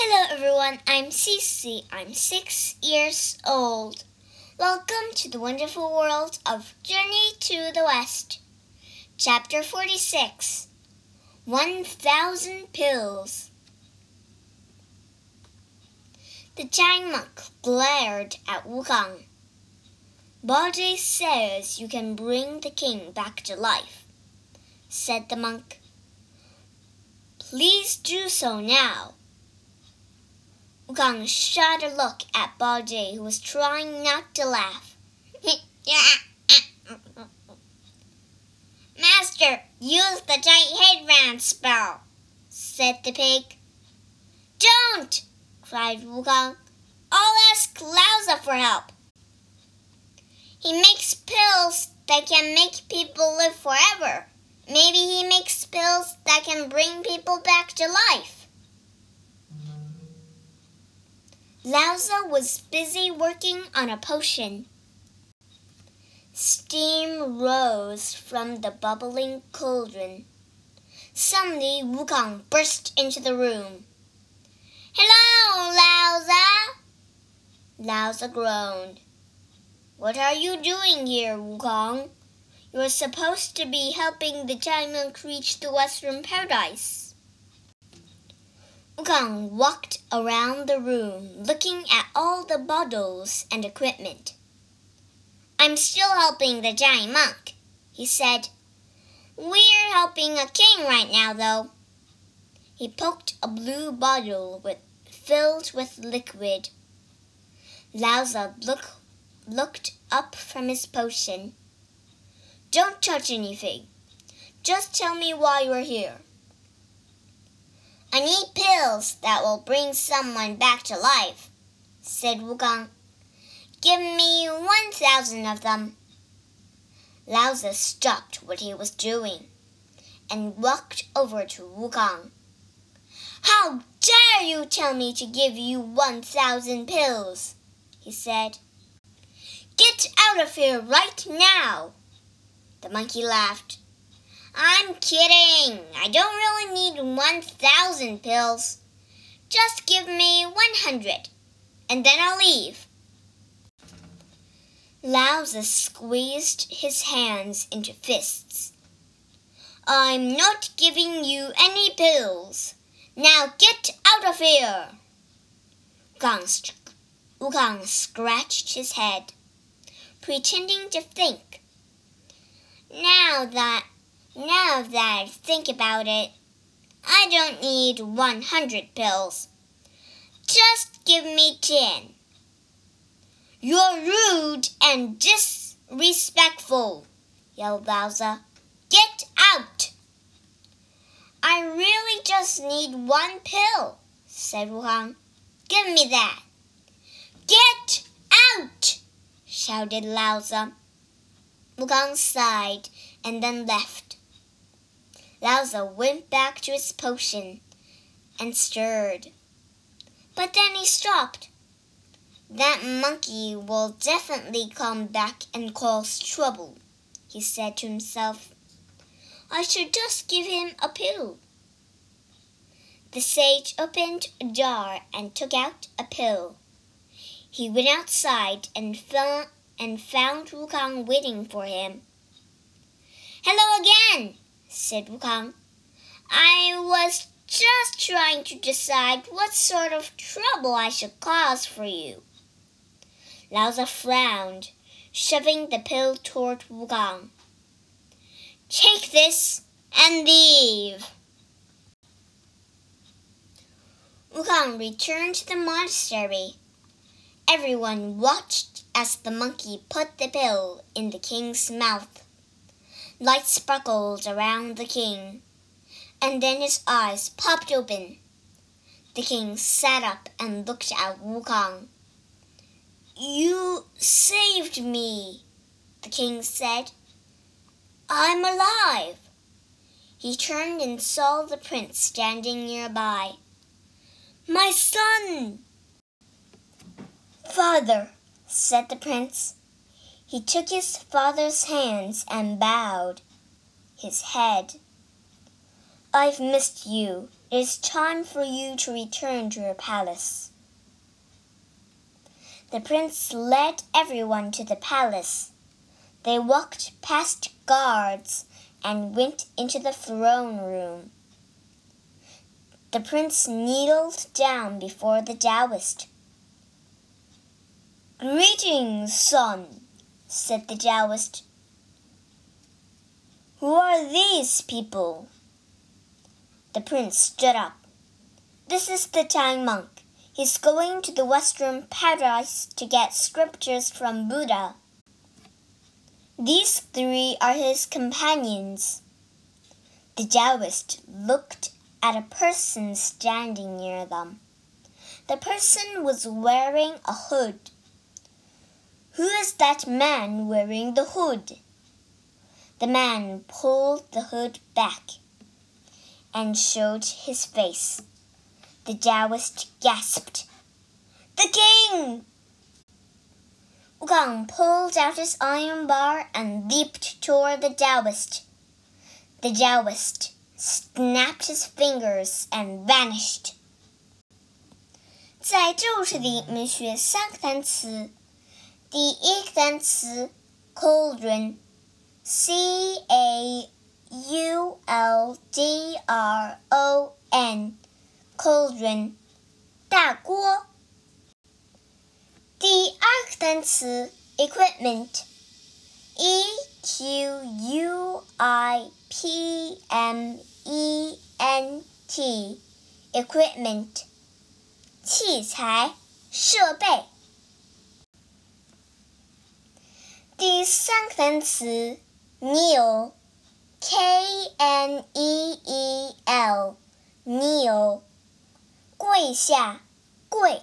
Hello everyone, I'm Cece. I'm six years old. Welcome to the wonderful world of Journey to the West. Chapter 46 1000 Pills. The giant monk glared at Wu Wukong. Bajie says you can bring the king back to life, said the monk. Please do so now. Wukong shot a look at Bajie, who was trying not to laugh. Master, use the giant headband spell, said the pig. Don't! cried Wukong. I'll ask Laozi for help. He makes pills that can make people live forever. Maybe he makes pills that can bring people back to life. Laozi was busy working on a potion. Steam rose from the bubbling cauldron. Suddenly, Wukong burst into the room. Hello, Laozi! Laozi groaned. What are you doing here, Wukong? You're supposed to be helping the giant reach the Western Paradise. Wukong walked around the room, looking at all the bottles and equipment. I'm still helping the giant monk, he said. We're helping a king right now, though. He poked a blue bottle with, filled with liquid. Laozi look, looked up from his potion. Don't touch anything. Just tell me why you're here. I need pills that will bring someone back to life, said Wukong. Give me one thousand of them. Laozi stopped what he was doing and walked over to Wukong. How dare you tell me to give you one thousand pills? he said. Get out of here right now! The monkey laughed. I'm kidding. I don't really need 1,000 pills. Just give me 100, and then I'll leave. Laozi squeezed his hands into fists. I'm not giving you any pills. Now get out of here. Wukong scratched his head, pretending to think. Now that now that I think about it, I don't need 100 pills. Just give me 10. You're rude and disrespectful, yelled Laozi. Get out! I really just need one pill, said Wu Wukong. Give me that. Get out! shouted Laozi. Wukong sighed and then left. Laozi went back to his potion and stirred. But then he stopped. That monkey will definitely come back and cause trouble, he said to himself. I should just give him a pill. The sage opened a jar and took out a pill. He went outside and found, and found Wukong waiting for him. Hello again, said Wukong. I was just trying to decide what sort of trouble I should cause for you. Laozi frowned, shoving the pill toward Wukong. Take this and leave. Wukong returned to the monastery. Everyone watched as the monkey put the pill in the king's mouth. Light sparkled around the king, and then his eyes popped open. The king sat up and looked at Wukong. You saved me, the king said. I'm alive. He turned and saw the prince standing nearby. My son! Father, said the prince. He took his father's hands and bowed his head. I've missed you. It is time for you to return to your palace. The prince led everyone to the palace. They walked past guards and went into the throne room. The prince kneeled down before the Taoist. Greetings, son, said the Taoist. Who are these people? The prince stood up. This is the Tang monk. He's going to the Western Paradise to get scriptures from Buddha. These three are his companions. The Taoist looked at a person standing near them. The person was wearing a hood. Who is that man wearing the hood? The man pulled the hood back and showed his face. The Taoist gasped. The king! Wukong pulled out his iron bar and leaped toward the Taoist. The Taoist snapped his fingers and vanished. 在这故事里，我们学三个单词。 第一个单词 cauldron，c a u l d r o n，cauldron，大锅。第二个单词 equipment，e q u i p m e n t，equipment，器材、设备。 第三个单词 kneel，k n e e l，kneel，跪下，跪。